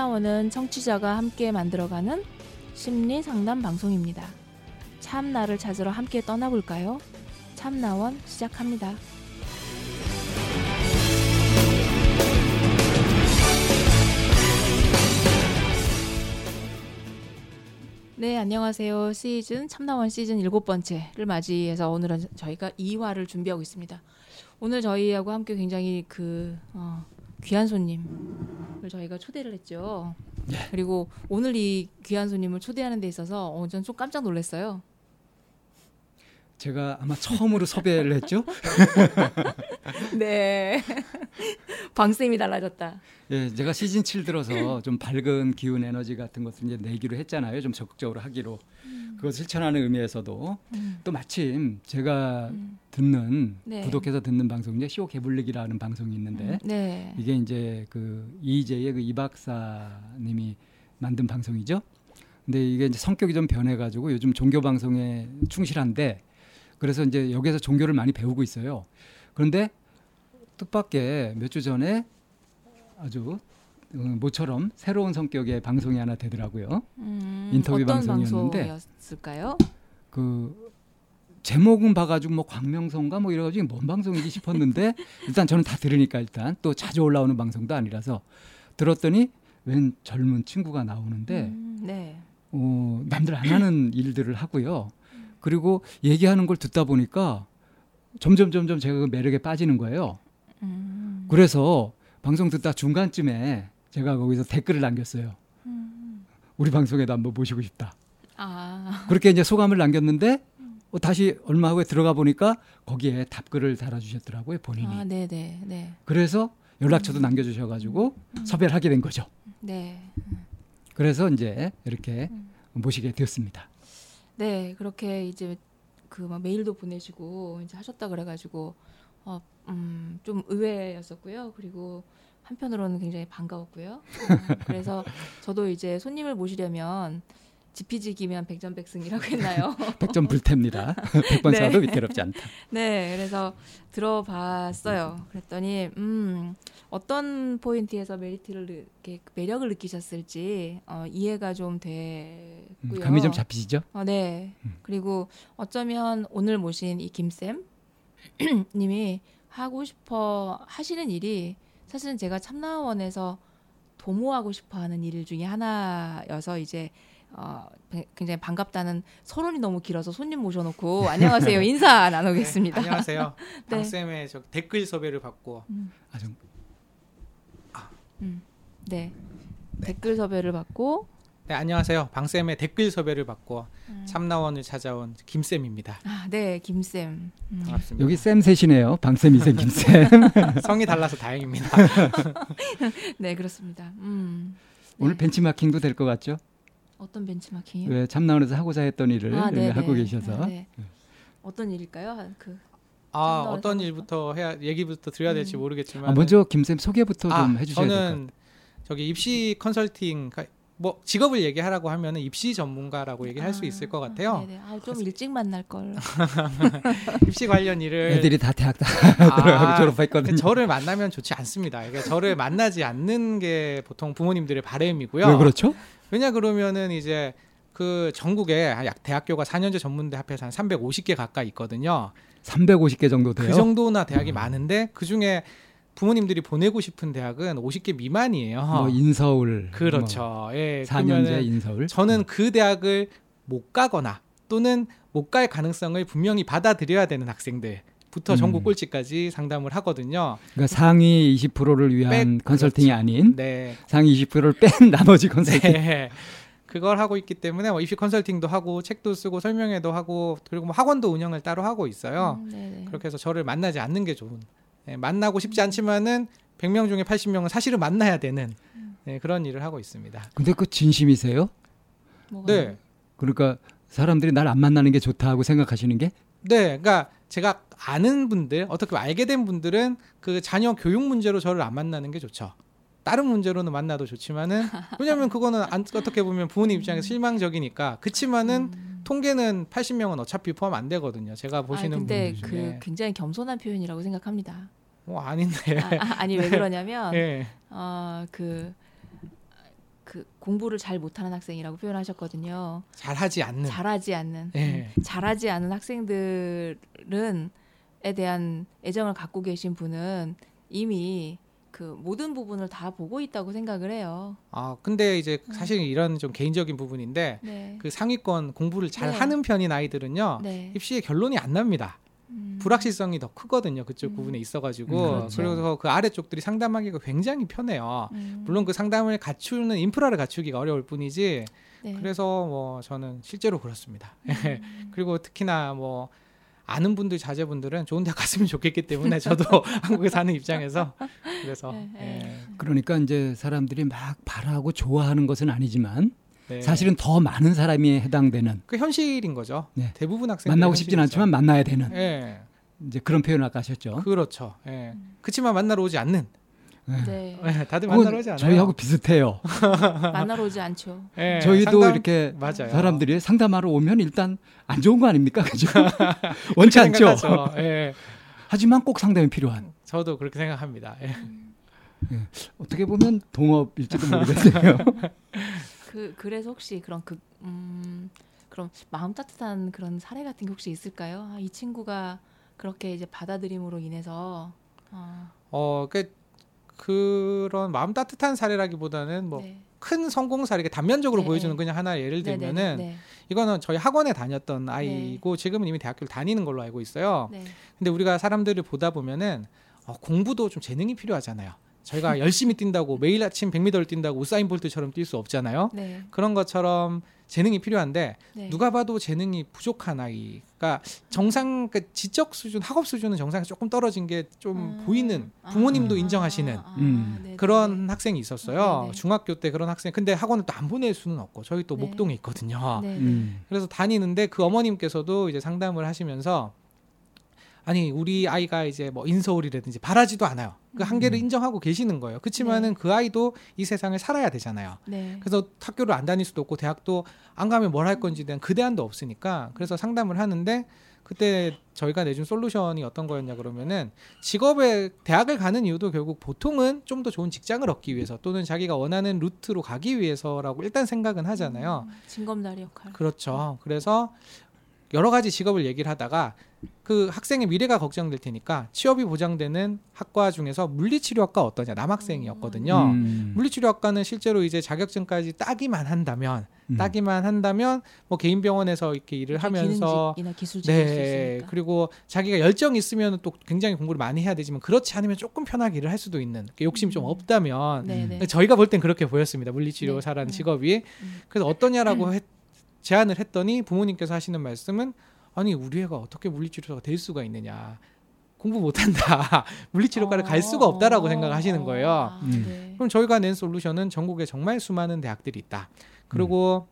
참나원은 청취자가 함께 만들어가는 심리 상담 방송입니다. 참나를 찾으러 함께 떠나볼까요? 참나원 시작합니다. 네, 안녕하세요. 시즌 참나원 시즌 일곱 번째를 맞이해서 오늘은 저희가 2화를 준비하고 있습니다. 오늘 저희하고 함께 굉장히 그 어, 귀한 손님을 저희가 초대를 했죠. 네. 그리고 오늘 이 귀한 손님을 초대하는 데 있어서 어, 전좀 깜짝 놀랐어요. 제가 아마 처음으로 섭외를 했죠. 네. 방쌤이 달라졌다. 예, 제가 시즌 7 들어서 좀 밝은 기운 에너지 같은 것을 이제 내기로 했잖아요. 좀 적극적으로 하기로. 그것 실천하는 의미에서도 음. 또 마침 제가 음. 듣는 네. 구독해서 듣는 방송 중에 시오 개불리기라는 방송이 있는데 네. 이게 이제 그 이재의 그이 박사님이 만든 방송이죠. 근데 이게 이제 성격이 좀 변해가지고 요즘 종교 방송에 충실한데 그래서 이제 여기서 종교를 많이 배우고 있어요. 그런데 뜻밖의 몇 주 전에 아주 어, 모처럼 새로운 성격의 방송이 하나 되더라고요. 음, 인터뷰 방송이었는데? 그 제목은 봐가지고 뭐 광명성가 뭐 이래가지고 뭔 방송이지 싶었는데 일단 저는 다 들으니까 일단 또 자주 올라오는 방송도 아니라서 들었더니 웬 젊은 친구가 나오는데 음, 네. 어, 남들 안 하는 일들을 하고요. 그리고 얘기하는 걸 듣다 보니까 점점 점점 제가 그 매력에 빠지는 거예요. 음, 그래서 방송 듣다 중간쯤에 제가 거기서 댓글을 남겼어요. 음. 우리 방송에도 한번 모시고 싶다. 아, 그렇게 이제 소감을 남겼는데 어, 다시 얼마 후에 들어가 보니까 거기에 답글을 달아주셨더라고요 본인이. 아, 네, 네, 네, 그래서 연락처도 남겨주셔가지고 섭외를 하게 된 거죠. 네, 그래서 이제 이렇게 음. 모시게 되었습니다. 네. 그렇게 이제 그 막 메일도 보내시고 이제 하셨다 그래가지고 어, 음, 좀 의외였었고요. 그리고 한편으로는 굉장히 반가웠고요. 어, 그래서 저도 이제 손님을 모시려면 지피지기면 백전백승이라고 했나요? 백전 불태입니다. 백번 네. 위태롭지 않다. 네, 그래서 들어봤어요. 그랬더니 음, 어떤 포인트에서 메리트를 느- 이렇게 매력을 느끼셨을지 어, 이해가 좀 음, 됐고요. 감이 좀 잡히시죠? 어, 네. 음. 그리고 어쩌면 오늘 모신 이 김쌤 님이 하고 싶어 하시는 일이 사실은 제가 참나원에서 도모하고 싶어 하는 일 중에 하나여서 이제 어, 배- 굉장히 반갑다는 서론이 너무 길어서 손님 모셔놓고 안녕하세요 인사 나누겠습니다. 네, 안녕하세요. 네. 방 쌤의 저 댓글 섭외를 받고 음, 아주 음. 네. 댓글 섭외를 받고 네, 안녕하세요. 방쌤의 댓글 섭외를 받고 음. 참나원을 찾아온 김쌤입니다. 아, 네, 김쌤. 음. 반갑습니다. 여기 쌤 셋이네요. 방쌤, 이쌤, 김쌤. 성이 달라서 다행입니다. 네, 그렇습니다. 음. 오늘 네. 벤치마킹도 될 것 같죠? 어떤 벤치마킹이요? 왜 참나원에서 하고자 했던 일을 아, 네네. 하고 계셔서 아, 네. 어떤 일일까요? 한그 아, 어떤? 일부터 해야 얘기부터 드려야 될지 음. 모르겠지만 아, 먼저 김쌤 소개부터 아, 좀 해주셔야 될것 같아요. 저는 저기 입시 컨설팅 가- 뭐 직업을 얘기하라고 하면은 입시 전문가라고 얘기할 수 있을 것 같아요. 네네. 아, 좀 일찍 만날 걸. 입시 관련 일을 애들이 다 대학 다 아, 들어가고 졸업했거든요. 저를 만나면 좋지 않습니다. 그러니까 저를 만나지 않는 게 보통 부모님들의 바람이고요. 왜 그렇죠? 왜냐 그러면은 이제 그 전국에 한약 대학교가 4년제 전문대 합해서 한 350개 가까이 있거든요. 350개 정도 돼요. 그 정도나 대학이 많은데 그 중에 부모님들이 보내고 싶은 대학은 50개 미만이에요. 뭐 인서울, 그렇죠. 예. 뭐 4년제 그러면은 인서울. 저는 그 대학을 못 가거나 또는 못 갈 가능성을 분명히 받아들여야 되는 학생들 부터 음. 전국 꼴찌까지 상담을 하거든요. 그러니까 상위 20%를 위한 백- 컨설팅이 그렇죠. 아닌 네. 상위 20%를 뺀 나머지 컨설팅. 네. 그걸 하고 있기 때문에 뭐 입시 컨설팅도 하고 책도 쓰고 설명회도 하고 그리고 뭐 학원도 운영을 따로 하고 있어요. 음, 네네. 그렇게 해서 저를 만나지 않는 게 좋은. 네, 만나고 싶지 않지만은 100명 중에 80명은 사실은 만나야 되는 네, 그런 일을 하고 있습니다. 근데 그 진심이세요? 뭐가 네. 그러니까 사람들이 날 안 만나는 게 좋다고 생각하시는 게 네, 그러니까 제가 아는 분들, 어떻게 알게 된 분들은 그 자녀 교육 문제로 저를 안 만나는 게 좋죠. 다른 문제로는 만나도 좋지만은 왜냐하면 그거는 안, 어떻게 보면 부모님 입장에서 실망적이니까 그치만은 음. 통계는 80명은 어차피 포함 안 되거든요. 제가 아, 보시는 근데 분들 그 중에 굉장히 겸손한 표현이라고 생각합니다. 어, 아닌데. 아, 아, 아니 왜 그러냐면 예. 어, 그 그 공부를 잘 못하는 학생이라고 표현하셨거든요. 잘하지 않는. 잘하지 않는, 예. 음, 잘하지 않은 학생들은 에 대한 애정을 갖고 계신 분은 이미 그 모든 부분을 다 보고 있다고 생각을 해요. 아 근데 이제 음. 사실 이런 좀 개인적인 부분인데 네. 그 상위권 공부를 잘 네. 하는 편인 아이들은요 네. 입시의 결론이 안 납니다. 음. 불확실성이 더 크거든요. 그쪽 음. 부분에 있어가지고 음, 그렇죠. 그래서 그 아래쪽들이 상담하기가 굉장히 편해요. 음. 물론 그 상담을 갖추는 인프라를 갖추기가 어려울 뿐이지 네. 그래서 뭐 저는 실제로 그렇습니다. 음. 그리고 특히나 뭐 아는 분들 자제분들은 좋은 데 갔으면 좋겠기 때문에 저도 한국에 사는 입장에서 그래서 네, 예. 네. 그러니까 이제 사람들이 막 바라고 좋아하는 것은 아니지만 네. 사실은 더 많은 사람이 해당되는 그 현실인 거죠. 네. 대부분 학생들 만나고 싶진 않지만 만나야 되는 예. 이제 그런 표현을 아까 하셨죠. 그렇죠. 예. 그치만 만나러 오지 않는. 네. 예, 다들 만나러 오지 않아요. 저희하고 비슷해요. 만나러 오지 않죠. 예, 저희도 상담- 이렇게 맞아요. 사람들이 상담하러 오면 일단 안 좋은 거 아닙니까? 그죠? 원치 않죠. 예. 하지만 꼭 상담이 필요한. 저도 그렇게 생각합니다. 예. 어떻게 보면 동업일지도 모르겠어요. 그 그래서 혹시 그런 그 음, 그럼 마음 따뜻한 그런 사례 같은 게 혹시 있을까요? 아, 이 친구가 그렇게 이제 받아들임으로 인해서 아, 어, 그 그런 마음 따뜻한 사례라기보다는 뭐큰 네. 성공 사례, 단면적으로 네, 보여주는 네. 그냥 하나 예를 네, 네, 들면은 네, 이거는 저희 학원에 다녔던 아이고 지금은 이미 대학교를 다니는 걸로 알고 있어요. 네. 근데 우리가 사람들을 보다 보면은 어, 공부도 좀 재능이 필요하잖아요. 저희가 열심히 뛴다고 매일 아침 100m를 뛴다고 우사인 볼트처럼 뛸 수 없잖아요. 네. 그런 것처럼 재능이 필요한데 네. 누가 봐도 재능이 부족한 아이. 그러니까 정상 그 지적 수준, 학업 수준은 정상에 조금 떨어진 게좀 음. 보이는 부모님도 아, 인정하시는 아, 음. 네, 네, 그런 학생이 있었어요. 네네. 중학교 때 그런 학생. 근데 학원을 또 안 보낼 수는 없고 저희 또 네. 목동에 있거든요. 네. 네. 음. 그래서 다니는데 그 어머님께서도 이제 상담을 하시면서 아니 우리 아이가 이제 뭐 인서울이라든지 바라지도 않아요. 그 한계를 음. 인정하고 계시는 거예요. 그렇지만은 그 아이도 이 세상을 살아야 되잖아요. 네. 그래서 학교를 안 다닐 수도 없고 대학도 안 가면 뭘 할 건지 대한 그 대안도 없으니까 그래서 상담을 하는데 그때 저희가 내준 솔루션이 어떤 거였냐 그러면은 직업에 대학을 가는 이유도 결국 보통은 좀 더 좋은 직장을 얻기 위해서 또는 자기가 원하는 루트로 가기 위해서라고 일단 생각은 하잖아요. 음, 징검다리 역할. 그렇죠. 그래서 여러 가지 직업을 얘기를 하다가 그 학생의 미래가 걱정될 테니까 취업이 보장되는 학과 중에서 물리치료학과 어떠냐 남학생이었거든요. 음. 물리치료학과는 실제로 이제 자격증까지 따기만 한다면 음. 따기만 한다면 뭐 개인 병원에서 이렇게 일을 하면서 네. 그리고 자기가 열정이 있으면 또 굉장히 공부를 많이 해야 되지만 그렇지 않으면 조금 편하게 일을 할 수도 있는 욕심이 좀 음. 없다면 네, 네. 저희가 볼 땐 그렇게 보였습니다 물리치료사라는 네. 직업이 음. 그래서 어떠냐라고 했- 제안을 했더니 부모님께서 하시는 말씀은 아니 우리 애가 어떻게 물리치료사가 될 수가 있느냐 공부 못한다 물리치료과를 갈 수가 없다라고 어, 생각하시는 거예요. 아, 음. 네. 그럼 저희가 낸 솔루션은 전국에 정말 수많은 대학들이 있다. 그리고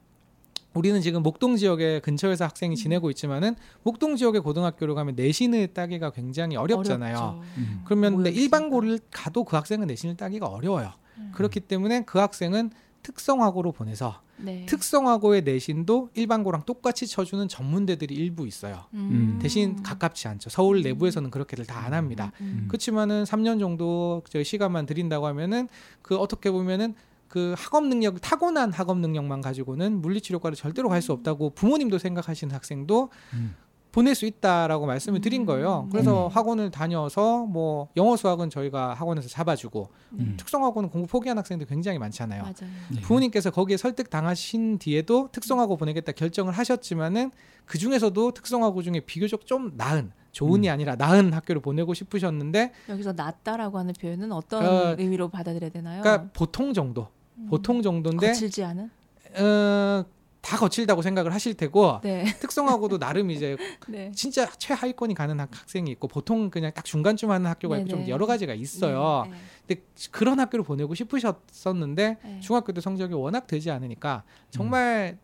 우리는 지금 목동 지역에 근처에서 학생이 음. 지내고 있지만은 목동 지역의 고등학교로 가면 내신을 따기가 굉장히 어렵잖아요. 음. 그러면 근데 모여 일반고를 가도 그 학생은 내신을 따기가 어려워요. 음. 그렇기 때문에 그 학생은 특성화고로 보내서 네. 특성화고의 내신도 일반고랑 똑같이 쳐주는 전문대들이 일부 있어요. 음. 대신 가깝지 않죠. 서울 내부에서는 그렇게들 다 안 합니다. 음. 그렇지만은 3년 정도 저 시간만 드린다고 하면은 그 어떻게 보면은 그 학업 능력 타고난 학업 능력만 가지고는 물리치료과를 절대로 갈 수 없다고 부모님도 생각하시는 학생도 음. 보낼 수 있다라고 말씀을 드린 거예요. 그래서 네. 학원을 다녀서 뭐 영어 수학은 저희가 학원에서 잡아주고 네. 음. 특성 학원은 공부 포기한 학생들 굉장히 많잖아요. 맞아요. 네. 부모님께서 거기에 설득 당하신 뒤에도 특성화고 보내겠다 결정을 하셨지만은 그 중에서도 특성화고 중에 비교적 좀 나은 좋은이 음. 아니라 나은 학교를 보내고 싶으셨는데 여기서 낫다라고 하는 표현은 어떤 어, 의미로 받아들여야 되나요? 그러니까 보통 정도 음. 보통 정도인데 거칠지 않은? 어, 다 거칠다고 생각을 하실 테고 네. 특성화고도 나름 이제 네. 진짜 최하위권이 가는 학- 학생이 있고 보통 그냥 딱 중간쯤 하는 학교가 있고 좀 네네. 여러 가지가 있어요. 네. 근데 그런 학교를 보내고 싶으셨었는데 네. 중학교 때 성적이 워낙 되지 않으니까 정말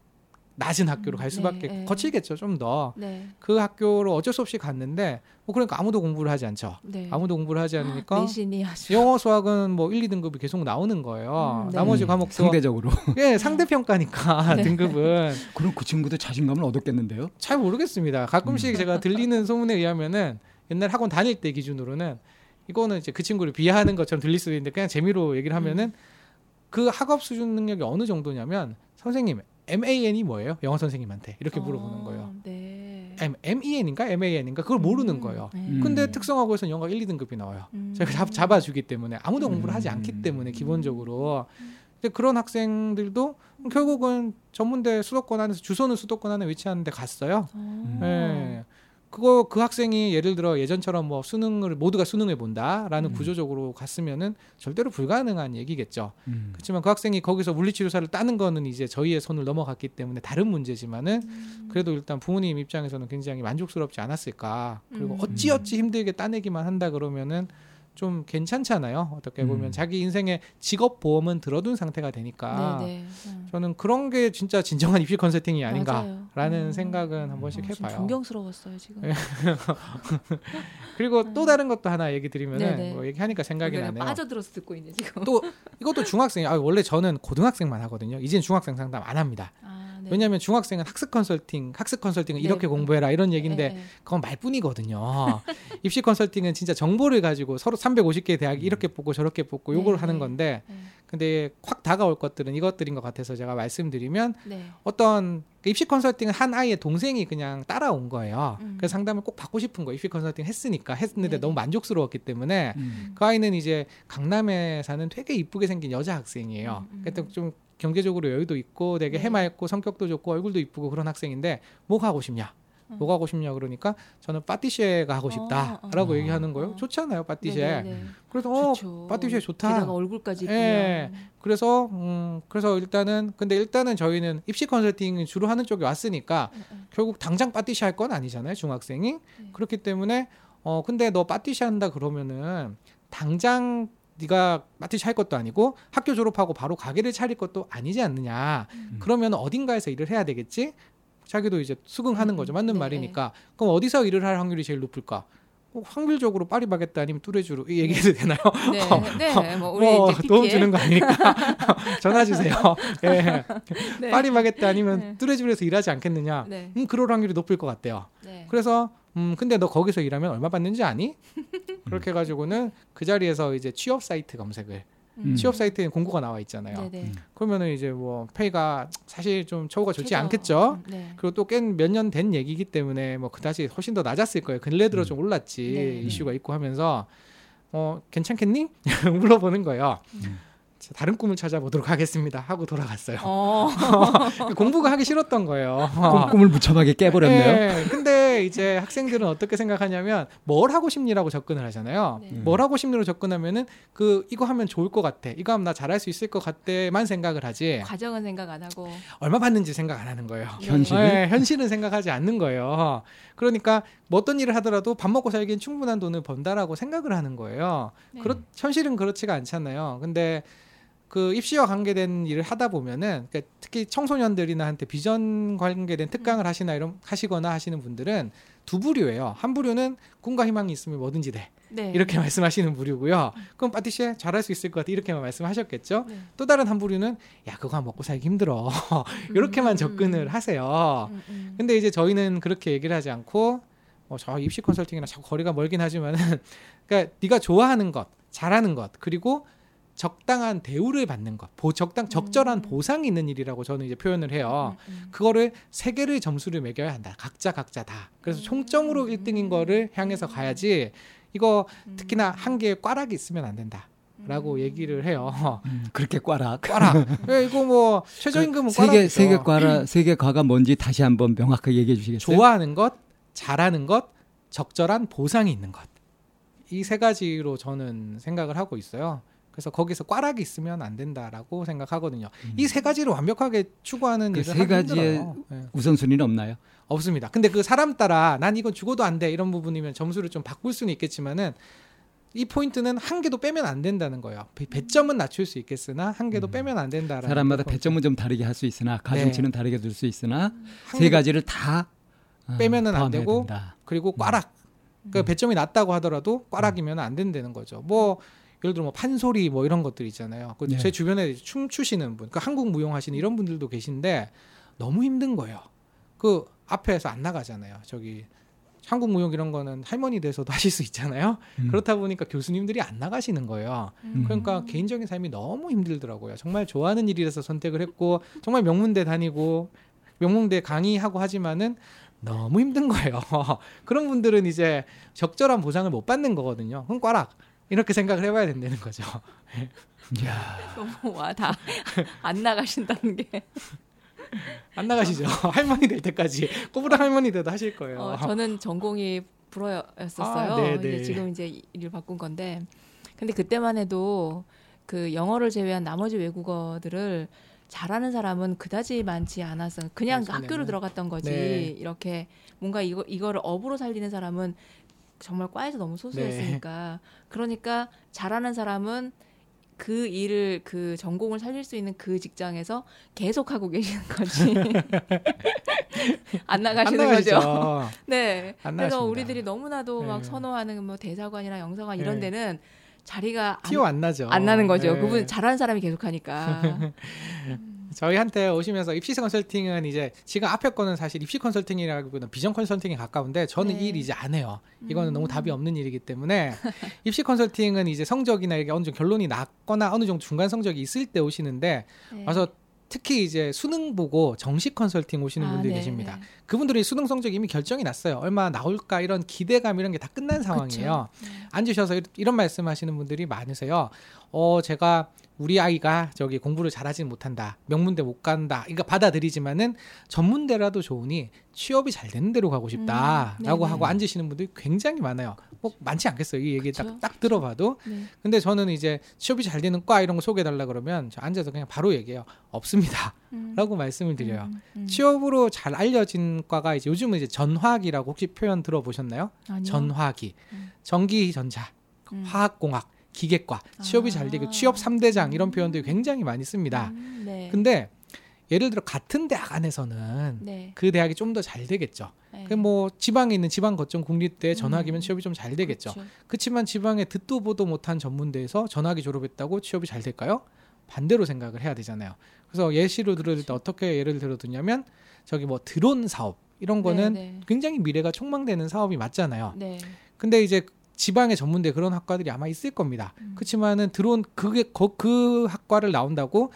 낮은 학교로 갈 음, 수밖에 네, 네. 거칠겠죠 좀 더. 네. 그 학교로 어쩔 수 없이 갔는데 뭐 그러니까 아무도 공부를 하지 않죠. 네. 아무도 공부를 하지 않으니까 영어 수학은 뭐 1, 2등급이 계속 나오는 거예요. 음, 네. 나머지 음, 과목도 상대적으로 예, 상대평가니까 네. 등급은 그럼 그 친구도 자신감을 얻었겠는데요. 잘 모르겠습니다. 가끔씩 음. 제가 들리는 소문에 의하면은 옛날 학원 다닐 때 기준으로는 이거는 이제 그 친구를 비하하는 것처럼 들릴 수도 있는데 그냥 재미로 얘기를 하면은 그 학업 수준 능력이 어느 정도냐면 선생님 MAN이 뭐예요? 영어 선생님한테 이렇게 물어보는 어, 거예요. 네. M, MEN인가 MAN인가 그걸 모르는 거예요. 네. 음. 근데 특성화고에서는 영어가 1, 2등급이 나와요. 음. 제가 잡, 잡아주기 때문에 아무도 음. 공부를 하지 않기 때문에 음. 기본적으로 근데 그런 학생들도 결국은 전문대 수도권 안에서 주소는 수도권 안에 위치하는데 갔어요. 어. 예. 그거 그 학생이 예를 들어 예전처럼 뭐 수능을 모두가 수능을 본다라는 음. 구조적으로 갔으면은 절대로 불가능한 얘기겠죠. 음. 그렇지만 그 학생이 거기서 물리치료사를 따는 거는 이제 저희의 손을 넘어갔기 때문에 다른 문제지만은 음. 그래도 일단 부모님 입장에서는 굉장히 만족스럽지 않았을까. 그리고 음. 어찌어찌 힘들게 따내기만 한다 그러면은 좀 괜찮잖아요. 어떻게 보면 음. 자기 인생의 직업 보험은 들어둔 상태가 되니까 네, 네. 음. 저는 그런 게 진짜 진정한 입시 컨설팅이. 아닌가라는 음. 생각은 한 번씩 어, 좀 해봐요. 존경스러웠어요 지금. 네. 그리고 또 음. 다른 것도 하나 얘기 드리면은 네네. 뭐 얘기하니까 생각이 나네요. 빠져들어서 듣고 있네 지금. 또 이것도 중학생. 아 원래 저는 고등학생만 하거든요. 이제는 중학생 상담 안 합니다. 아, 네. 왜냐하면 중학생은 학습 컨설팅, 학습 컨설팅은 네. 이렇게 공부해라 이런 얘기인데 네, 네. 그건 말뿐이거든요. 입시 컨설팅은 진짜 정보를 가지고 서로 350개 대학이 이렇게 뽑고 저렇게 뽑고 요걸 네, 하는 네. 건데 네. 근데 확 다가올 것들은 이것들인 것 같아서 제가 말씀드리면 네. 어떤 그 입시 컨설팅은 한 아이의 동생이 그냥 따라온 거예요. 음. 그래서 상담을 꼭 받고 싶은 거 입시 컨설팅 했으니까 했는데 네네. 너무 만족스러웠기 때문에 음. 그 아이는 이제 강남에 사는 되게 이쁘게 생긴 여자 학생이에요. 음, 음. 그러니까 좀 경제적으로 여유도 있고 되게 네. 해맑고 성격도 좋고 얼굴도 이쁘고 그런 학생인데 뭐 하고 싶냐? 음. 뭐 하고 싶냐 그러니까 저는 빠티쉐가 하고 어, 싶다라고 어. 얘기하는 거예요. 어. 좋잖아요, 빠티쉐. 네, 네, 네. 그래서 어, 좋죠. 빠티쉐 좋다. 게다가 얼굴까지 예. 그래서 음 그래서 일단은 근데 일단은 저희는 입시 컨설팅 주로 하는 쪽에 왔으니까 음, 음. 결국 당장 빠티시 할 건 아니잖아요 중학생이 네. 그렇기 때문에 어 근데 너 빠티시 한다 그러면은 당장 네가 빠티시 할 것도 아니고 학교 졸업하고 바로 가게를 차릴 것도 아니지 않느냐 음. 그러면 어딘가에서 일을 해야 되겠지 자기도 이제 수긍하는 음, 거죠 맞는 네. 말이니까 그럼 어디서 일을 할 확률이 제일 높을까 꼭 확률적으로 파리바게뜨 아니면 뚜레쥬로 이 얘기해도 되나요? 네, 네. 뭐 우리 뭐. 도움 주는 거 아니니까 전화 주세요. 예. 네. 파리바게뜨 아니면 네. 뚜레쥬에서 일하지 않겠느냐? 네. 음, 그럴 확률이 높을 것 같대요. 네. 그래서 음, 근데 너 거기서 일하면 얼마 받는지 아니? 그렇게 해가지고는 그 자리에서 이제 취업 사이트 검색을 음. 취업 사이트에 공고가 나와 있잖아요. 음. 그러면은 이제 뭐 페이가 사실 좀 처우가 좋지 최저. 않겠죠. 음, 네. 그리고 또꽤몇년 된 얘기이기 때문에 뭐 그다지 훨씬 더 낮았을 거예요. 근래 들어 음. 좀 올랐지 네. 이슈가 있고 하면서 어 괜찮겠니? 물어보는 거예요. 음. 자, 다른 꿈을 찾아보도록 하겠습니다. 하고 돌아갔어요. 어. 공부가 하기 싫었던 거예요. 꿈- 꿈을 무참하게 깨버렸네요. 네, 근데 이제 학생들은 어떻게 생각하냐면 뭘 하고 싶니라고 접근을 하잖아요. 네. 음. 뭘 하고 싶니로 접근하면은 그 이거 하면 좋을 것 같아. 이거 하면 나 잘할 수 있을 것 같대만 생각을 하지. 과정은 생각 안 하고 얼마 받는지 생각 안 하는 거예요. 현실은? 네, 현실은 생각하지 않는 거예요. 그러니까 뭐 어떤 일을 하더라도 밥 먹고 살기엔 충분한 돈을 번다라고 생각을 하는 거예요. 네. 그렇 현실은 그렇지가 않잖아요. 근데 그 입시와 관계된 일을 하다 보면은 그러니까 특히 청소년들이나 한테 비전 관계된 특강을 하시나 이런 하시거나 하시는 분들은 두 부류예요. 한 부류는 꿈과 희망이 있으면 뭐든지 돼 네. 이렇게 말씀하시는 부류고요. 그럼 파티시에 잘할 수 있을 것 같아 이렇게만 말씀하셨겠죠. 네. 또 다른 한 부류는 야 그거 먹고 살기 힘들어 이렇게만 음, 접근을 하세요. 음, 음. 근데 이제 저희는 그렇게 얘기를 하지 않고 어, 저 입시 컨설팅이랑 자꾸 거리가 멀긴 하지만은 그러니까 네가 좋아하는 것, 잘하는 것, 그리고 적당한 대우를 받는 것, 보, 적당 적절한 음. 보상이 있는 일이라고 저는 이제 표현을 해요. 음, 음. 그거를 세 개를 점수를 매겨야 한다. 각자 각자 다. 그래서 음. 총점으로 1등인 거를 향해서 가야지. 이거 음. 특히나 한 개의 꽈락이 있으면 안 된다 라고 음. 얘기를 해요. 음, 그렇게 꽈락. 꽈락. 예, 이거 뭐 최저임금은 세계 꽈락이죠. 세계 과라 세계 과가 뭔지 다시 한번 명확하게 얘기해 주시겠어요? 좋아하는 것, 잘하는 것, 적절한 보상이 있는 것. 이 세 가지로 저는 생각을 하고 있어요. 그래서 거기서 꽈락이 있으면 안 된다라고 생각하거든요. 음. 이세 가지를 완벽하게 추구하는 그 세 가지의. 예. 우선순위는 없나요? 없습니다. 근데 그 사람 따라 난 이건 죽어도 안 돼 이런 부분이면 점수를 좀 바꿀 수는 있겠지만은 이 포인트는 한 개도 빼면 안 된다는 거예요. 배- 배점은 낮출 수 있겠으나 한 개도 음. 빼면 안 된다라는 사람마다 그 포인트. 배점은 좀 다르게 할 수 있으나 가중치는 다르게 둘 수 있으나 한세 가지를 다 어, 빼면은 안 되고 된다. 그리고 꽈락. 그 음. 배점이 낮다고 하더라도 꽈락이면 안 된다는 거죠. 뭐 예를 들어 뭐 판소리 뭐 이런 것들 있잖아요. 그 네. 제 주변에 춤 추시는 분, 그 한국 무용 하시는 이런 분들도 계신데 너무 힘든 거예요. 그 앞에서 안 나가잖아요. 저기 한국 무용 이런 거는 할머니 돼서도 하실 수 있잖아요. 음. 그렇다 보니까 교수님들이 안 나가시는 거예요. 음. 그러니까 개인적인 삶이 너무 힘들더라고요. 정말 좋아하는 일이라서 선택을 했고 정말 명문대 다니고 명문대 강의하고 하지만은 너무 힘든 거예요. 그런 분들은 이제 적절한 보상을 못 받는 거거든요. 그럼 꽈락 이렇게 생각을 해봐야 된다는 거죠. 이야. 너무 와다 안 나가신다는 게. 안 나가시죠. 할머니 될 때까지 꼬부랑 할머니 돼도 하실 거예요. 어, 저는 전공이 불어였었어요. 아, 네, 이제 네. 지금 이제 일을 바꾼 건데, 근데 그때만 해도 그 영어를 제외한 나머지 외국어들을 잘하는 사람은 그다지 많지 않았어요. 그냥. 학교를 들어갔던 거지. 네. 이렇게 뭔가 이거 이거를 업으로 살리는 사람은 정말 과에서 너무 소수였으니까. 네. 그러니까 잘하는 사람은 그 일을 그 전공을 살릴 수 있는 그 직장에서 계속 하고 계시는 거지. 안 나가시는 안. 거죠. 네. 안 그래서 나가십니다. 우리들이 너무나도 막 네. 선호하는 뭐 대사관이나 영사관 이런 네. 데는 자리가 안, 안 나죠. 안 나는 거죠. 네. 그분 잘하는 사람이 계속 하니까. 저희한테 오시면서 입시 컨설팅은 이제 지금 앞에 거는 사실 입시 컨설팅이라기보다는 비전 컨설팅에 가까운데 저는 네. 이일 이제 안 해요. 이거는 음. 너무 답이 없는 일이기 때문에 입시 컨설팅은 이제 성적이나 이게 어느 정도 결론이 났거나 어느 정도 중간 성적이 있을 때 오시는데 네. 와서 특히 이제 수능 보고 정식 컨설팅 오시는 아, 분들이 네, 계십니다. 네. 그분들이 수능 성적이 이미 결정이 났어요. 얼마 나올까 이런 기대감 이런 게 다 끝난 상황이에요. 그쵸. 네. 앉으셔서 이- 이런 말씀 하시는 분들이 많으세요. 어, 제가 우리 아이가 저기 공부를 잘하지 못한다. 명문대 못 간다. 그러니까 받아들이지만은 전문대라도 좋으니 취업이 잘 되는 데로 가고 싶다라고 음, 네네. 하고 앉으시는 분들이 굉장히 많아요. 뭐 많지 않겠어요. 이 얘기. 딱, 딱 들어봐도. 네. 근데 저는 이제 취업이 잘 되는 과 이런 거 소개해 달라 그러면 저 앉아서 그냥 바로 얘기해요. 없습니다. 음. 라고 말씀을 드려요. 음, 음. 취업으로 잘 알려진 과가 이제 요즘은 이제 전화기라고 혹시 표현 들어보셨나요? 아니요. 전화기, 음. 전기 전자, 음. 화학공학, 기계과, 취업이 아. 잘 되고 취업 3대장 이런 표현들이 굉장히 많이 씁니다. 음, 네. 근데 예를 들어 같은 대학 안에서는 네. 그 대학이 좀 더 잘 되겠죠. 네. 그뭐 지방에 있는 지방 거점 국립대 전화기면 음. 취업이 좀 잘 되겠죠. 그쵸. 그렇지만 지방에 듣도 보도 못한 전문대에서 전화기 졸업했다고 취업이 잘 될까요? 반대로 생각을 해야 되잖아요. 그래서 예시로 들을 때 어떻게 예를 들어 두냐면 저기 뭐 드론 사업 이런 거는 네, 네. 굉장히 미래가 촉망되는 사업이 맞잖아요. 네. 근데 이제 지방의 전문대 그런 학과들이 아마 있을 겁니다. 음. 그렇지만은 드론 그게 거- 그 학과를 나온다고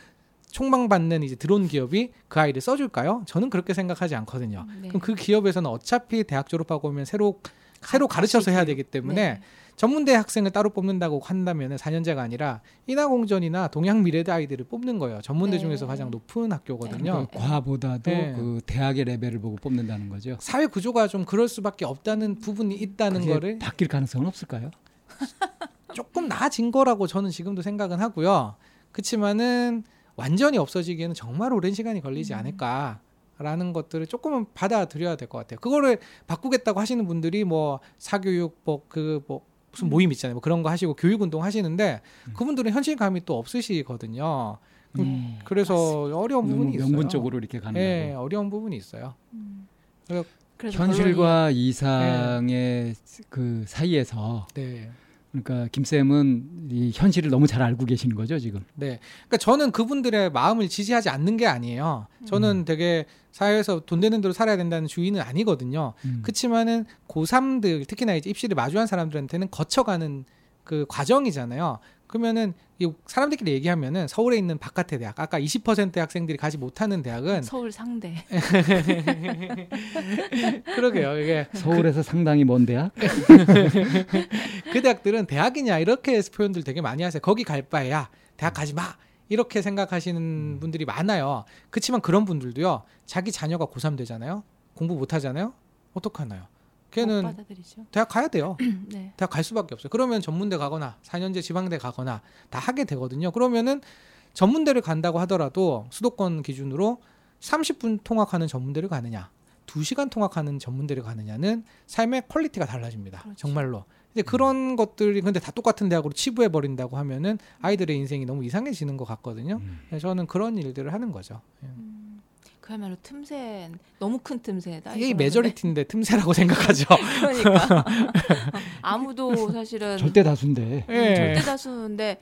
촉망받는 이제 드론 기업이 그 아이를 써줄까요? 저는 그렇게 생각하지 않거든요. 네. 그럼 그 기업에서는 어차피 대학 졸업하고 오면 새로 새로 가르쳐서 해야 되기 때문에 네. 전문대 학생을 따로 뽑는다고 한다면 4년제가 아니라 인하공전이나 동양미래대 아이들을 뽑는 거예요. 전문대 네. 중에서 가장 높은 학교거든요. 그 과보다도 네. 그 대학의 레벨을 보고 뽑는다는 거죠. 사회 구조가 좀 그럴 수밖에 없다는 부분이 있다는 그게 거를 바뀔 가능성은 없을까요? 조금 나아진 거라고 저는 지금도 생각은 하고요. 그렇지만은 완전히 없어지기에는 정말 오랜 시간이 걸리지 음. 않을까 라는 것들을 조금은 받아들여야 될 것 같아요. 그거를 바꾸겠다고 하시는 분들이 뭐 사교육 뭐그뭐 무슨 음. 모임 있잖아요. 뭐 그런 거 하시고 교육 운동 하시는데 음. 그분들은 현실감이 또 없으시거든요. 네. 그래서 어려운 너무 부분이 있어요. 명분적으로 이렇게 가는 네, 거고. 어려운 부분이 있어요. 음. 현실과 이상의 그 사이에서 네. 그러니까 김 쌤은 이 현실을 너무 잘 알고 계시는 거죠 지금. 네. 그러니까 저는 그분들의 마음을 지지하지 않는 게 아니에요. 저는 음. 되게 사회에서 돈 되는 대로 살아야 된다는 주의는 아니거든요. 음. 그렇지만은 고3들 특히나 이제 입시를 마주한 사람들한테는 거쳐가는 그 과정이잖아요. 그러면은 이 사람들끼리 얘기하면은 서울에 있는 바깥의 대학, 아까 20%의 학생들이 가지 못하는 대학은 서울 상대. 그러게요. 이게 서울에서 상당히 먼 대학. 그 대학들은 대학이냐 이렇게 표현들 되게 많이 하세요. 거기 갈 바에야 대학 가지 마. 이렇게 생각하시는 분들이 많아요. 그렇지만 그런 분들도요. 자기 자녀가 고3 되잖아요. 공부 못 하잖아요. 어떡하나요? 못 걔는 받아들이죠. 대학 가야 돼요. 네. 대학 갈 수밖에 없어요. 그러면 전문대 가거나 4년제 지방대 가거나 다 하게 되거든요. 그러면은 전문대를 간다고 하더라도 수도권 기준으로 30분 통학하는 전문대를 가느냐, 2시간 통학하는 전문대를 가느냐는 삶의 퀄리티가 달라집니다. 그렇죠. 정말로. 이제 그런 것들이 근데 다 똑같은 대학으로 치부해 버린다고 하면은 아이들의 인생이 너무 이상해지는 것 같거든요. 음. 그래서 저는 그런 일들을 하는 거죠. 예. 음. 그야말로 틈새 너무 큰 틈새다. 이게. 메저리티인데 틈새라고 생각하죠. 그러니까 아무도 사실은 절대 다수인데. 예. 절대 다수인데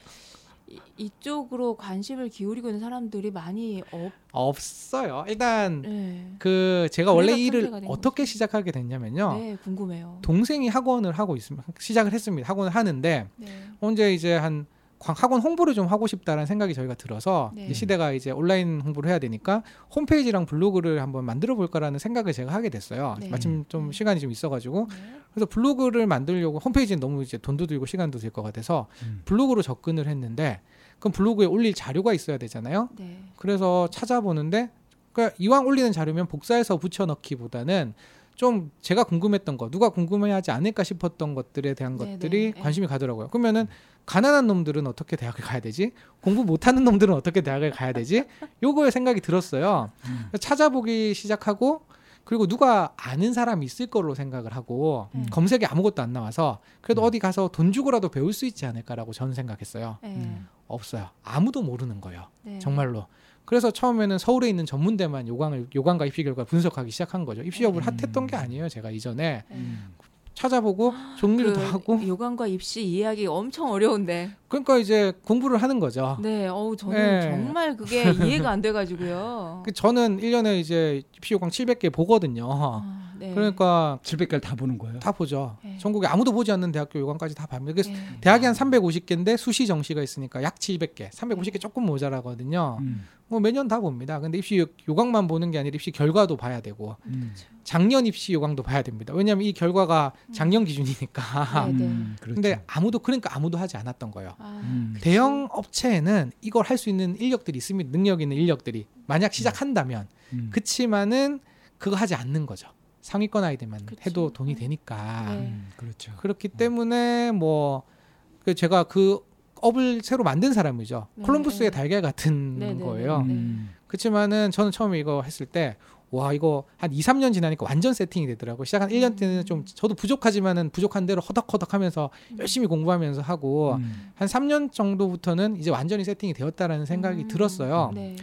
이, 이쪽으로 관심을 기울이고 있는 사람들이 많이 없. 없어요. 일단 네. 그 제가 원래 일을 어떻게 거지. 시작하게 됐냐면요. 네, 궁금해요. 동생이 학원을 하고 있습니다. 시작을 했습니다. 학원을 하는데 네. 언제 이제 한 광- 학원 홍보를 좀 하고 싶다라는 생각이 저희가 들어서 네. 이제 시대가 이제 온라인 홍보를 해야 되니까 홈페이지랑 블로그를 한번 만들어 볼까라는 생각을 제가 하게 됐어요. 네. 마침 좀 네. 시간이 좀 있어가지고 네. 그래서 블로그를 만들려고 홈페이지는 너무 이제 돈도 들고 시간도 들 것 같아서 음. 블로그로 접근을 했는데 그럼 블로그에 올릴 자료가 있어야 되잖아요. 네. 그래서 찾아보는데 그러니까 이왕 올리는 자료면 복사해서 붙여넣기보다는 좀 제가 궁금했던 거 누가 궁금해하지 않을까 싶었던 것들에 대한 네, 것들이 네. 관심이 가더라고요. 그러면은 가난한 놈들은 어떻게 대학을 가야 되지? 공부 못하는 놈들은 어떻게 대학을 가야 되지? 요거에 생각이 들었어요. 음. 찾아보기 시작하고 그리고 누가 아는 사람이 있을 걸로 생각을 하고 음. 검색에 아무것도 안 나와서 그래도 음. 어디 가서 돈 주고라도 배울 수 있지 않을까라고 저는 생각했어요. 네. 음. 없어요. 아무도 모르는 거예요. 네. 정말로. 그래서 처음에는 서울에 있는 전문대만 요강을 요강과 입시 결과 분석하기 시작한 거죠. 입시 여부를 음. 핫했던 게 아니에요. 제가 이전에 네. 음. 찾아보고 정리도 그 하고 요강과 입시 이해하기 엄청 어려운데. 그러니까 이제 공부를 하는 거죠. 네, 어우 저는 네. 정말 그게 이해가 안 돼가지고요. 그 저는 1년에 이제 입시 요강 700개 보거든요. 아, 네. 그러니까 700개를 다 보는 거예요. 다 보죠. 네. 전국에 아무도 보지 않는 대학교 요강까지 다 봅니다. 그래서 네. 대학이 한 350개인데 수시 정시가 있으니까 약 700개. 350개 조금 모자라거든요. 음. 뭐 매년 다 봅니다. 근데 입시 요- 요강만 보는 게 아니라 입시 결과도 봐야 되고 음. 작년 입시 요강도 봐야 됩니다. 왜냐하면 이 결과가 작년 기준이니까. 네, 네. 음, 그렇죠. 근데 아무도 그러니까 아무도 하지 않았던 거예요. 아, 음. 대형 업체에는 이걸 할 수 있는 인력들이 있습니다. 능력 있는 인력들이 만약 시작한다면 음. 그치만은 그거 하지 않는 거죠. 상위권 아이들만 그치. 해도 돈이 네. 되니까 네. 음, 그렇죠. 그렇기 때문에 뭐그 제가 그 업을 새로 만든 사람이죠. 네, 콜럼부스의 네. 달걀 같은 네, 네, 거예요. 네. 음. 그렇지만은 저는 처음에 이거 했을 때 와 이거 한 2, 3년 지나니까 완전 세팅이 되더라고요. 시작한 1년 때는 좀 저도 부족하지만은 부족한 대로 허덕허덕 하면서 열심히 공부하면서 하고 음. 한 3년 정도부터는 이제 완전히 세팅이 되었다라는 생각이 음. 들었어요. 네.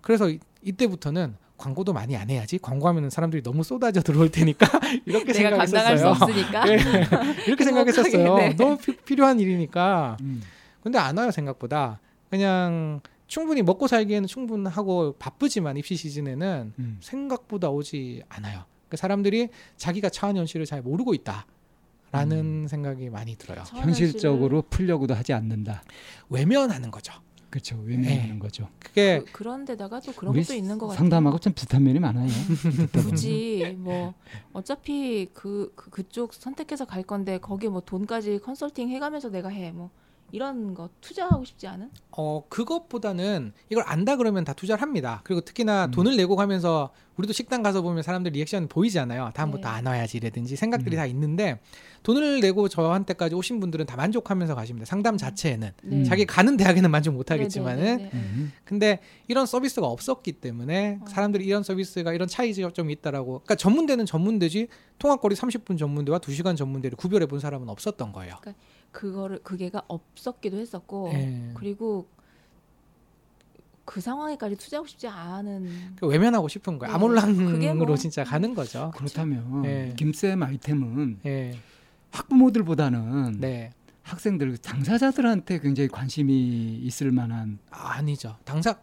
그래서 이, 이때부터는 광고도 많이 안 해야지. 광고하면은 사람들이 너무 쏟아져 들어올 테니까 이렇게 내가 감당할 수 생각했었어요. 없으니까. 네, 이렇게 생각했었어요. 네. 너무 피- 필요한 일이니까. 음. 근데 안 와요 생각보다. 그냥 충분히 먹고 살기에는 충분하고 바쁘지만 입시 시즌에는 음. 생각보다 오지 않아요. 그 사람들이 자기가 처한 현실을 잘 모르고 있다 라는 생각이 많이 들어요. 현실적으로 풀려고도 하지 않는다. 외면하는 거죠. 그렇죠. 외면하는 네. 거죠. 그게 그, 그런 데다가 또 그런 것도 있는 것 같아요. 상담하고 좀 비슷한 면이 많아요. 굳이 뭐 어차피 그, 그 그쪽 선택해서 갈 건데 거기 뭐 돈까지 컨설팅 해가면서 내가 해 뭐 이런 거 투자하고 싶지 않은? 어 그것보다는 이걸 안다 그러면 다 투자를 합니다. 그리고 특히나 음. 돈을 내고 가면서 우리도 식당 가서 보면 사람들 리액션 보이잖아요. 다음부터 네. 안 와야지라든지 생각들이 음. 다 있는데 돈을 내고 저한테까지 오신 분들은 다 만족하면서 가십니다. 상담 자체에는 네. 음. 자기 가는 대학에는 만족 못하겠지만은 네, 네, 네, 네. 음. 근데 이런 서비스가 없었기 때문에 어. 사람들이 이런 서비스가 이런 차이점이 있다라고 그러니까 전문대는 전문대지 통학거리 30분 전문대와 2시간 전문대를 구별해 본 사람은 없었던 거예요. 그 거를 그게가 없었기도 했었고 예. 그리고 그 상황에까지 투자하고 싶지 않은 그 외면하고 싶은 거예요. 네. 그게 아몰랑으로 뭐- 진짜 가는 거죠. 그렇다면 네. 김쌤 아이템은 예. 학부모들보다는 네. 학생들 당사자들한테 굉장히 관심이 있을 만한 아, 아니죠. 당사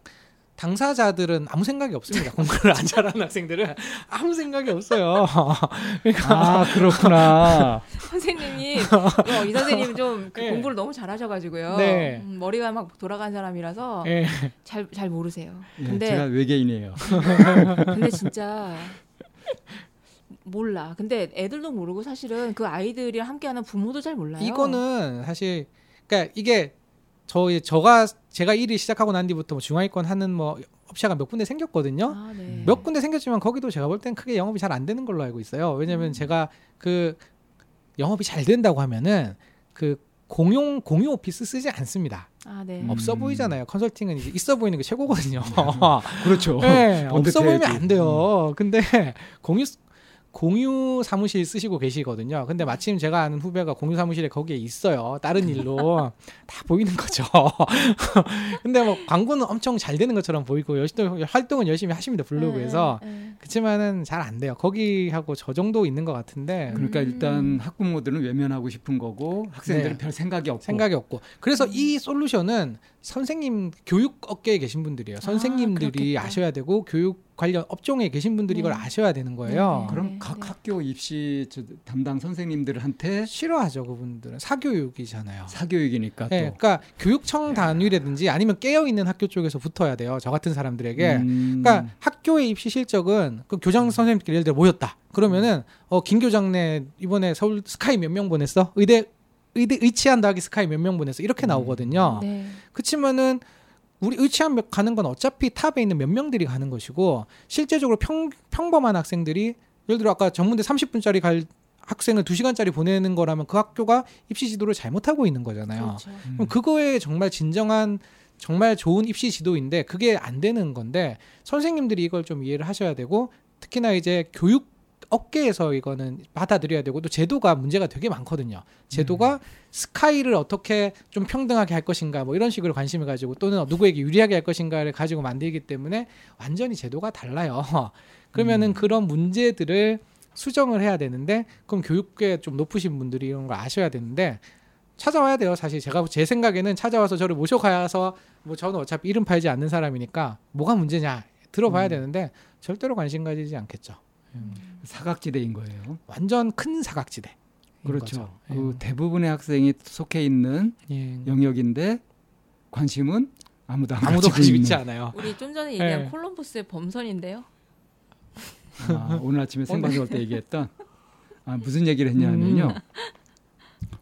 당사자들은 아무 생각이 없습니다. 공부를 안 잘하는 학생들은 아무 생각이 없어요. 그러니까 아 그렇구나. 선생님이 어, 이 선생님 좀그 예. 공부를 너무 잘하셔가지고요. 네. 음, 머리가 막 돌아간 사람이라서 예. 잘잘 모르세요. 예, 근데 제가 외계인이에요. 근데 진짜 몰라. 근데 애들도 모르고 사실은 그 아이들이랑 함께하는 부모도 잘 몰라요. 이거는 사실 그러니까 이게 저 저가 제가 일을 시작하고 난 뒤부터 뭐 중하위권 하는 뭐 업체가 몇 군데 생겼거든요. 아, 네. 몇 군데 생겼지만 거기도 제가 볼 땐 크게 영업이 잘 안 되는 걸로 알고 있어요. 왜냐면 음. 제가 그 영업이 잘 된다고 하면은 그 공용 공유 오피스 쓰지 않습니다. 아, 네. 음. 없어 보이잖아요. 컨설팅은 이제 있어 보이는 게 최고거든요. 그렇죠. 네, 없어. 보이면 안 돼요. 근데 공유 공유 사무실 쓰시고 계시거든요. 근데 마침 제가 아는 후배가 공유 사무실에 거기에 있어요. 다른 일로 다 보이는 거죠. 근데 뭐 광고는 엄청 잘 되는 것처럼 보이고 열심히 활동은 열심히 하십니다. 블로그에서. 네, 네. 그렇지만은 잘 안 돼요. 거기하고 저 정도 있는 것 같은데 그러니까 음. 일단 학부모들은 외면하고 싶은 거고 학생들은 네. 별 생각이 없고 생각이 없고 그래서 이 솔루션은 선생님 교육 업계에 계신 분들이에요. 선생님들이. 아, 셔야 되고 교육 관련 업종에 계신 분들이 이걸 네. 아셔야 되는 거예요. 네, 네. 그럼 네, 각 네. 학교 입시 저 담당 선생님들한테 싫어하죠 그분들은 사교육이잖아요. 사교육이니까 또 네, 그러니까 교육청 단위라든지 아니면 깨어 있는 학교 쪽에서 붙어야 돼요. 저 같은 사람들에게. 음, 그러니까 학교의 입시 실적은 그 교장 선생님들끼리 예를 들어 모였다. 그러면은 어 김 교장네 이번에 서울 스카이 몇 명 보냈어? 의대 의대 의치한 더하기 스카이 몇 명 보냈어? 이렇게 음. 나오거든요. 네. 그치만은 우리 의치한 몇 가는 건 어차피 탑에 있는 몇 명들이 가는 것이고 실제적으로 평 평범한 학생들이 예를 들어 아까 전문대 30분짜리 갈 학생을 2시간짜리 보내는 거라면 그 학교가 입시 지도를 잘못하고 있는 거잖아요. 그렇죠. 음. 그럼 그거에 정말 진정한 정말 좋은 입시 지도인데 그게 안 되는 건데 선생님들이 이걸 좀 이해를 하셔야 되고 특히나 이제 교육 업계에서 이거는 받아들여야 되고 또 제도가 문제가 되게 많거든요. 제도가 스카이를 어떻게 좀 평등하게 할 것인가 뭐 이런 식으로 관심을 가지고 또는 누구에게 유리하게 할 것인가를 가지고 만들기 때문에 완전히 제도가 달라요. 그러면은 음. 그런 문제들을 수정을 해야 되는데 그럼 교육계 좀 높으신 분들이 이런 걸 아셔야 되는데 찾아와야 돼요. 사실 제가 제 생각에는 찾아와서 저를 모셔가서 뭐 저는 어차피 이름 팔지 않는 사람이니까 뭐가 문제냐 들어봐야 음. 되는데 절대로 관심 가지지 않겠죠. 사각지대인 거예요. 완전 큰 사각지대. 그렇죠. 그 대부분의 학생이 속해 있는 예. 영역인데 관심은 아무도 안 아무도 관심 있는. 있지 않아요. 우리 좀 전에 얘기한 네. 콜럼버스의 범선인데요. 아, 오늘 아침에 생방송 때 얘기했던 아, 무슨 얘기를 했냐면요. 음.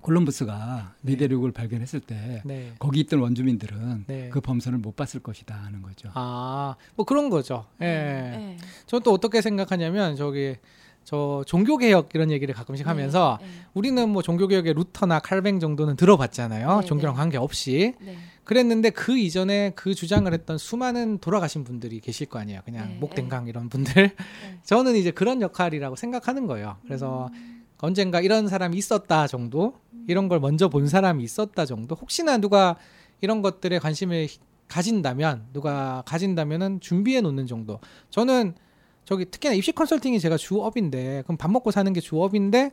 콜럼버스가 네. 미대륙을 발견했을 때 네. 거기 있던 원주민들은 네. 그 범선을 못 봤을 것이다 하는 거죠. 아, 뭐 그런 거죠. 예. 네. 저는 또 어떻게 생각하냐면 저기 저 종교 개혁 이런 얘기를 가끔씩 하면서 네. 우리는 뭐 종교 개혁의 루터나 칼뱅 정도는 들어봤잖아요. 네, 종교랑 네. 관계없이. 네. 그랬는데 그 이전에 그 주장을 했던 수많은 돌아가신 분들이 계실 거 아니에요. 그냥 네, 목댕강 이런 분들. 저는 이제 그런 역할이라고 생각하는 거예요. 그래서 음. 언젠가 이런 사람이 있었다 정도, 이런 걸 먼저 본 사람이 있었다 정도. 혹시나 누가 이런 것들에 관심을 가진다면, 누가 가진다면은 준비해 놓는 정도. 저는 저기 특히나 입시 컨설팅이 제가 주업인데, 그럼 밥 먹고 사는 게 주업인데,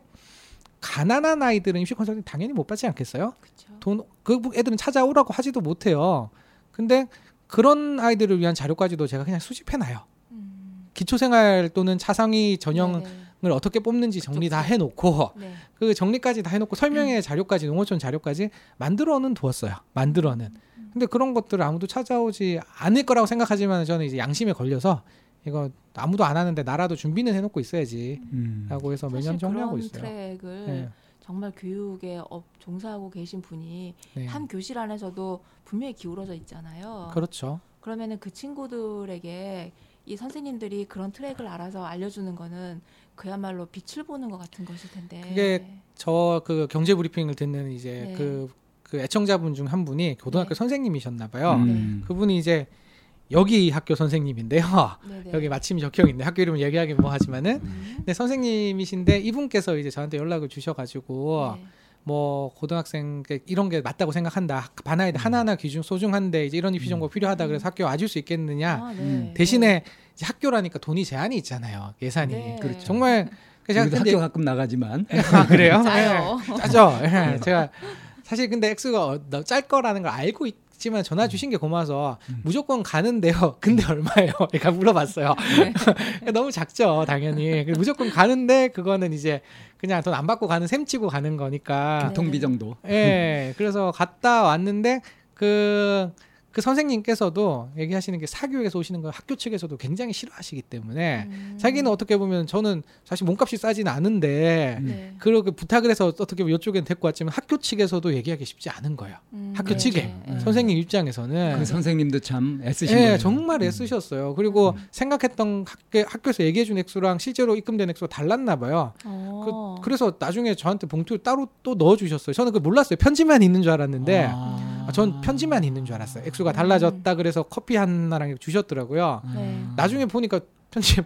가난한 아이들은 입시 컨설팅 당연히 못 받지 않겠어요? 돈 그 애들은 찾아오라고 하지도 못해요. 근데 그런 아이들을 위한 자료까지도 제가 그냥 수집해 놔요. 음. 기초생활 또는 차상위 전형을 네, 어떻게 뽑는지 정리 다. 해놓고 네. 그 정리까지 다 해놓고 설명의 자료까지 농어촌 자료까지 만들어는 두었어요. 만들어는. 근데 그런 것들을 아무도 찾아오지 않을 거라고 생각하지만 저는 이제 양심에 걸려서 이거 아무도 안 하는데 나라도 준비는 해놓고 있어야지. 음. 라고 해서 매년 정리하고 그런 있어요. 트랙을 네. 정말 교육에 업, 종사하고 계신 분이 네. 한 교실 안에서도 분명히 기울어져 있잖아요. 그렇죠. 그러면은 그 친구들에게 이 선생님들이 그런 트랙을 알아서 알려주는 거는 그야말로 빛을 보는 것 같은 것일 텐데. 그게 저 그 경제 브리핑을 듣는 이제 네. 그, 그 애청자분 중 한 분이 고등학교 네. 선생님이셨나 봐요. 음. 그분이 이제 여기 학교 선생님인데요. 네네. 여기 마침이 적혀 있네. 학교 이름을 얘기하긴 뭐 하지만은 음. 근데 선생님이신데 이분께서 이제 저한테 연락을 주셔가지고 네. 뭐 고등학생 게 이런 게 맞다고 생각한다. 반 아이 들 음. 하나하나 기준 소중한데 이제 이런 입시 정보 필요하다. 그래서 학교 와줄 수 있겠느냐. 아, 네. 음. 대신에 이제 학교라니까 돈이 제한이 있잖아요. 예산이. 네. 그렇죠. 정말 그래서 우리도 제가 근데 학교 가끔 나가지만 아, 그래요? 짜요. 네. 짜죠. 예, 제가 사실 근데 X가 어, 너짤 거라는 걸 알고 있 지만 전화 주신 게 고마워서 음. 무조건 가는데요. 근데 얼마예요? 그러니까 물어봤어요. 네. 너무 작죠, 당연히. 그래서 무조건 가는데 그거는 이제 그냥 돈 안 받고 가는 셈 치고 가는 거니까. 네. 교통비 정도. 예. 그래서 갔다 왔는데 그. 그 선생님께서도 얘기하시는 게 사교육에서 오시는 걸 학교 측에서도 굉장히 싫어하시기 때문에 음. 자기는 어떻게 보면 저는 사실 몸값이 싸지는 않은데 음. 네. 그렇게 부탁을 해서 어떻게 보면 이쪽엔 데리고 왔지만 학교 측에서도 얘기하기 쉽지 않은 거예요. 음, 학교 네, 측에 네, 네. 선생님 입장에서는 그 선생님도 참 애쓰신 예, 거예요. 정말 음. 애쓰셨어요. 그리고 음. 생각했던 학교, 학교에서 얘기해준 액수랑 실제로 입금된 액수가 달랐나 봐요. 어. 그, 래서 나중에 저한테 봉투를 따로 또 넣어주셨어요. 저는 그걸 몰랐어요. 편지만 있는 줄 알았는데 아. 아, 전 편지만 있는 줄 알았어요. 액수가 달라졌다 그래서 커피 하나랑 주셨더라고요. 네. 나중에 보니까 편지에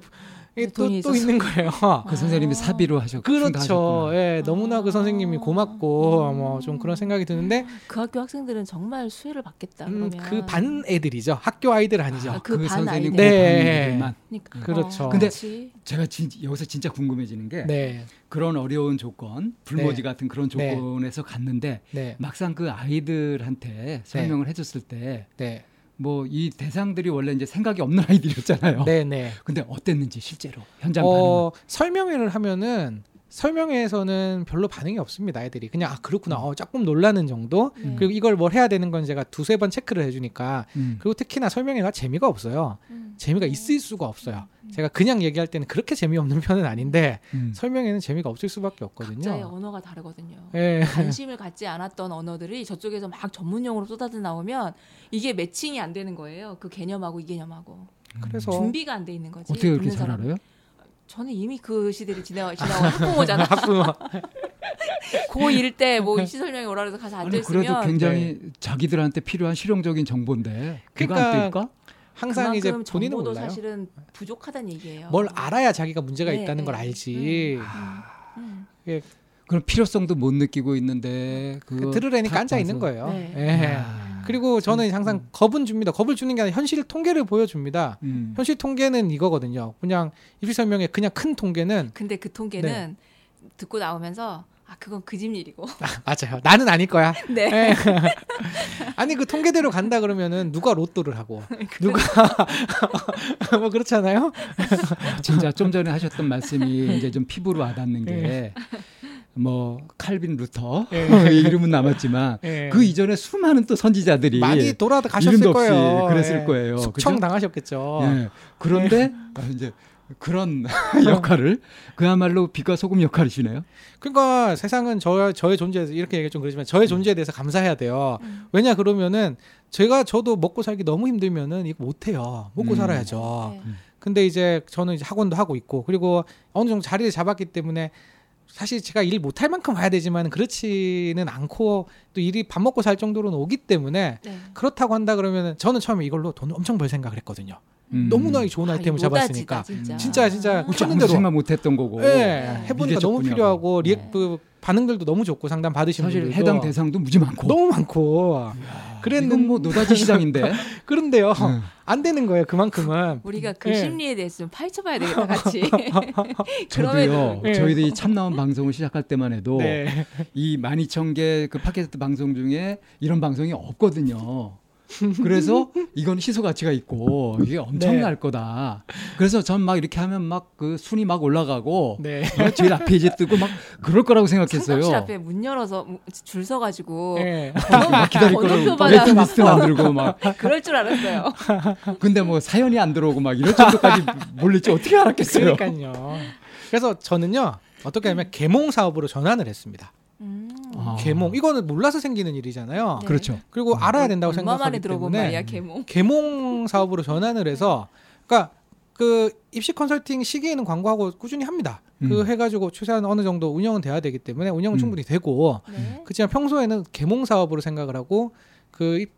이게 또, 또. 있는 거예요. 그 선생님이 사비로 하셨고 그렇죠. 예, 너무나 그 선생님이 아. 고맙고 뭐좀 그런 생각이 드는데 그 학교 학생들은 정말 수혜를 받겠다. 음, 그러면 그반 애들이죠. 학교 아이들 아니죠. 아, 그, 그반 선생님 아이들. 네. 네. 만 그러니까. 그렇죠. 어, 근데 그렇지. 제가 진, 여기서 진짜 궁금해지는 게 네, 그런 어려운 조건, 불모지 네. 같은 그런 네. 조건에서 갔는데 네, 막상 그 아이들한테 설명을 해줬을 때 네, 뭐 이 대상들이 원래 이제 생각이 없는 아이들이었잖아요. 네, 네. 근데 어땠는지 실제로 현장 반응은 어, 설명회를 하면은 설명회에서는 별로 반응이 없습니다. 애들이 그냥 아 그렇구나, 어, 조금 놀라는 정도. 네. 그리고 이걸 뭘 해야 되는 건 제가 두세 번 체크를 해주니까 음. 그리고 특히나 설명회가 재미가 없어요. 음. 재미가 있을 수가 없어요. 제가 그냥 얘기할 때는 그렇게 재미없는 편은 아닌데 음. 설명회는 재미가 없을 수밖에 각자의 없거든요. 언어가 다르거든요. 예. 관심을 갖지 않았던 언어들이 저쪽에서 막 전문용어로 쏟아져 나오면 이게 매칭이 안 되는 거예요. 그 개념하고 이 개념하고 그래서 준비가 안 돼 있는 거지. 어떻게 그렇게 잘. 알아요? 저는 이미 그 시대를 지나 지나온 학부모잖아. 학부모 고1 때뭐 시설명이 오라 그래서 가서 앉아 아니 그래도 굉장히 자기들한테 필요한 실용적인 정보인데 그거 안 그러니까 뜰까? 항상 이제 본인은 정보도 몰라요. 사실은 부족하다는 얘기예요. 뭘 알아야 자기가 문제가 네, 있다는 네. 걸 알지. 음. 그럼 필요성도 못 느끼고 있는데 그거 그 들으려니까 다 앉아 있는. 거예요. 네. 예. 아. 그리고 저는 항상 겁은 줍니다. 겁을 주는 게 아니라 현실 통계를 보여줍니다. 음. 현실 통계는 이거거든요. 그냥 입시 설명의 그냥 큰 통계는 근데 그 통계는 네. 듣고 나오면서 아 그건 그집 일이고. 맞아요. 나는 아닐 거야. 네. 예. 아니 그 통계대로 간다 그러면은 누가 로또를 하고 누가 뭐 그렇잖아요. 진짜 좀 전에 하셨던 말씀이 이제 좀 피부로 와닿는 게 뭐 칼빈 루터 예. 이름은 남았지만 예. 그 이전에 수많은 또 선지자들이 많이 돌아다 가셨을 이름도 없이 거예요. 그랬을 예. 거예요. 숙청 그죠? 당하셨겠죠. 예. 그런데 아, 이제 그런 역할을 그야말로 빛과 소금 역할이시네요. 그러니까 세상은 저 저의 존재에 대해서 이렇게 얘기 좀 그러지만 저의 존재에 대해서 감사해야 돼요. 왜냐 그러면은 제가 저도 먹고 살기 너무 힘들면은 이거 못 해요. 먹고 음. 살아야죠. 네. 근데 이제 저는 이제 학원도 하고 있고 그리고 어느 정도 자리를 잡았기 때문에 사실 제가 일 못할 만큼 와야 되지만 그렇지는 않고 또 일이 밥 먹고 살 정도로는 오기 때문에 네. 그렇다고 한다 그러면은 저는 처음에 이걸로 돈 엄청 벌 생각을 했거든요. 음. 너무나 좋은 아, 아이템을 잡았으니까. 노다지다, 진짜, 진짜 아. 그렇죠. 하는 아무 대로. 생각 못했던 거고. 예, 해보니까 너무 필요하고 네. 리액 반응들도 너무 좋고 상담 받으신 사실 분들도 해당 대상도 무지 많고. 너무 많고 그랬는 뭐 노다지 시장인데. 그런데요 음. 안 되는 거예요 그만큼은 우리가 그 예. 심리에 대해서 좀 파헤쳐봐야 되겠다 같이. 저도요. 예. 저희들이 참 나온 방송을 시작할 때만 해도 네. 이 12,000개 그 팟캐스트 방송 중에 이런 방송이 없거든요. 그래서 이건 희소 가치가 있고 이게 엄청날 거다. 그래서 전 막 이렇게 하면 막 그 순위 막 올라가고 네. 어, 제일 앞에 이제 뜨고 막 그럴 거라고 생각했어요. 상담실 앞에 문 열어서 줄 서가지고 네. 막 기다릴 거라고 웨이팅 리스트 만들고 막 그럴 줄 알았어요. 근데 뭐 사연이 안 들어오고 막 이럴 정도까지 몰릴지 어떻게 알았겠어요. 그러니까요. 그래서 저는요 어떻게 하면 계몽 사업으로 전환을 했습니다. 음. 아. 계몽 이거는 몰라서 생기는 일이잖아요. 네. 그렇죠. 그리고 알아야 된다고 생각하기 때문에 말이야 계몽. 계몽 사업으로 전환을 해서 그러니까 그 입시 컨설팅 시기에는 광고하고 꾸준히 합니다. 그 음. 해가지고 최소한 어느 정도 운영은 돼야 되기 때문에 운영은 음. 충분히 되고 네. 그렇지만 평소에는 계몽 사업으로 생각을 하고 그 입-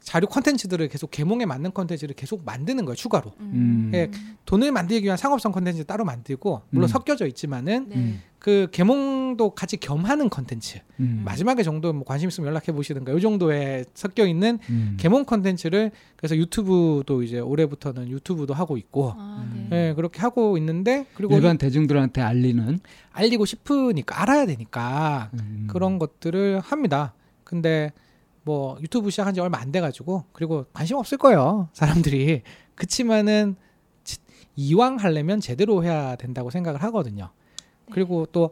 자료 컨텐츠들을 계속 계몽에 맞는 컨텐츠를 계속 만드는 거예요 추가로 음. 예, 돈을 만들기 위한 상업성 컨텐츠 따로 만들고 물론 음. 섞여져 있지만은 네. 음. 그 계몽도 같이 겸하는 컨텐츠 음. 마지막에 정도 뭐 관심 있으면 연락해 보시든가 이 정도에 섞여 있는 음. 계몽 컨텐츠를 그래서 유튜브도 이제 올해부터는 유튜브도 하고 있고 아, 네. 예, 그렇게 하고 있는데 그리고 일반 대중들한테 알리는 알리고 싶으니까 알아야 되니까 음. 그런 것들을 합니다. 근데 뭐 유튜브 시작한 지 얼마 안 돼 가지고 그리고 관심 없을 거예요. 사람들이. 그치만은 지- 이왕 하려면 제대로 해야 된다고 생각을 하거든요. 그리고 또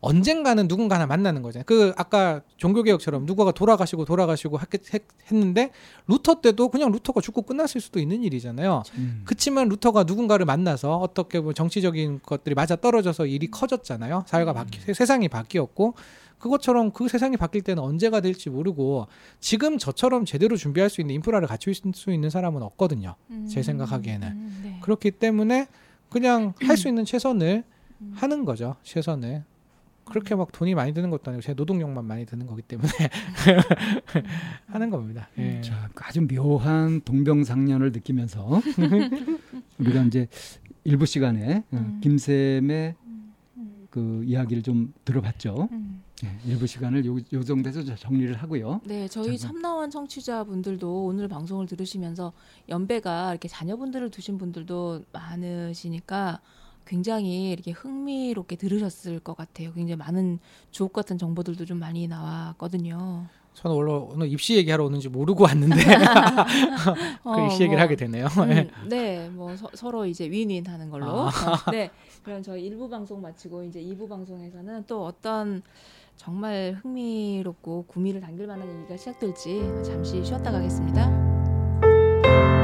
언젠가는 누군가나 만나는 거잖아요. 그 아까 종교개혁처럼 누가가 돌아가시고 돌아가시고 했, 했는데 루터 때도 그냥 루터가 죽고 끝났을 수도 있는 일이잖아요. 음. 그치만 루터가 누군가를 만나서 어떻게 보면 정치적인 것들이 맞아 떨어져서 일이 커졌잖아요. 사회가 바뀌, 세- 세상이 바뀌었고 그것처럼 그 세상이 바뀔 때는 언제가 될지 모르고 지금 저처럼 제대로 준비할 수 있는 인프라를 갖출 수 있는 사람은 없거든요. 제 생각하기에는. 음, 네. 그렇기 때문에 그냥 할 수 있는 최선을 하는 거죠. 최선을. 그렇게 막 돈이 많이 드는 것도 아니고 제 노동력만 많이 드는 거기 때문에 하는 겁니다. 예. 자, 아주 묘한 동병상련을 느끼면서 우리가 이제 일부 시간에 어, 음. 김쌤의 음. 그 이야기를 좀 들어봤죠. 음. 네, 일부 시간을 요, 요 정도에서 저- 정리를 하고요. 네, 저희 잠깐. 참나원 청취자분들도 오늘 방송을 들으시면서 연배가 이렇게 자녀분들을 두신 분들도 많으시니까 굉장히 이렇게 흥미롭게 들으셨을 것 같아요. 굉장히 많은 주옥 같은 정보들도 좀 많이 나왔거든요. 저는 원래 오늘 입시 얘기하러 오는지 모르고 왔는데 그 어, 입시 얘기를 뭐, 하게 되네요. 음, 네, 뭐 서, 로 이제 윈윈 하는 걸로. 아. 어, 네, 그럼 저희 1부 방송 마치고 이제 2부 방송에서는 또 어떤 정말 흥미롭고 구미를 당길 만한 얘기가 시작될지 잠시 쉬었다 가겠습니다.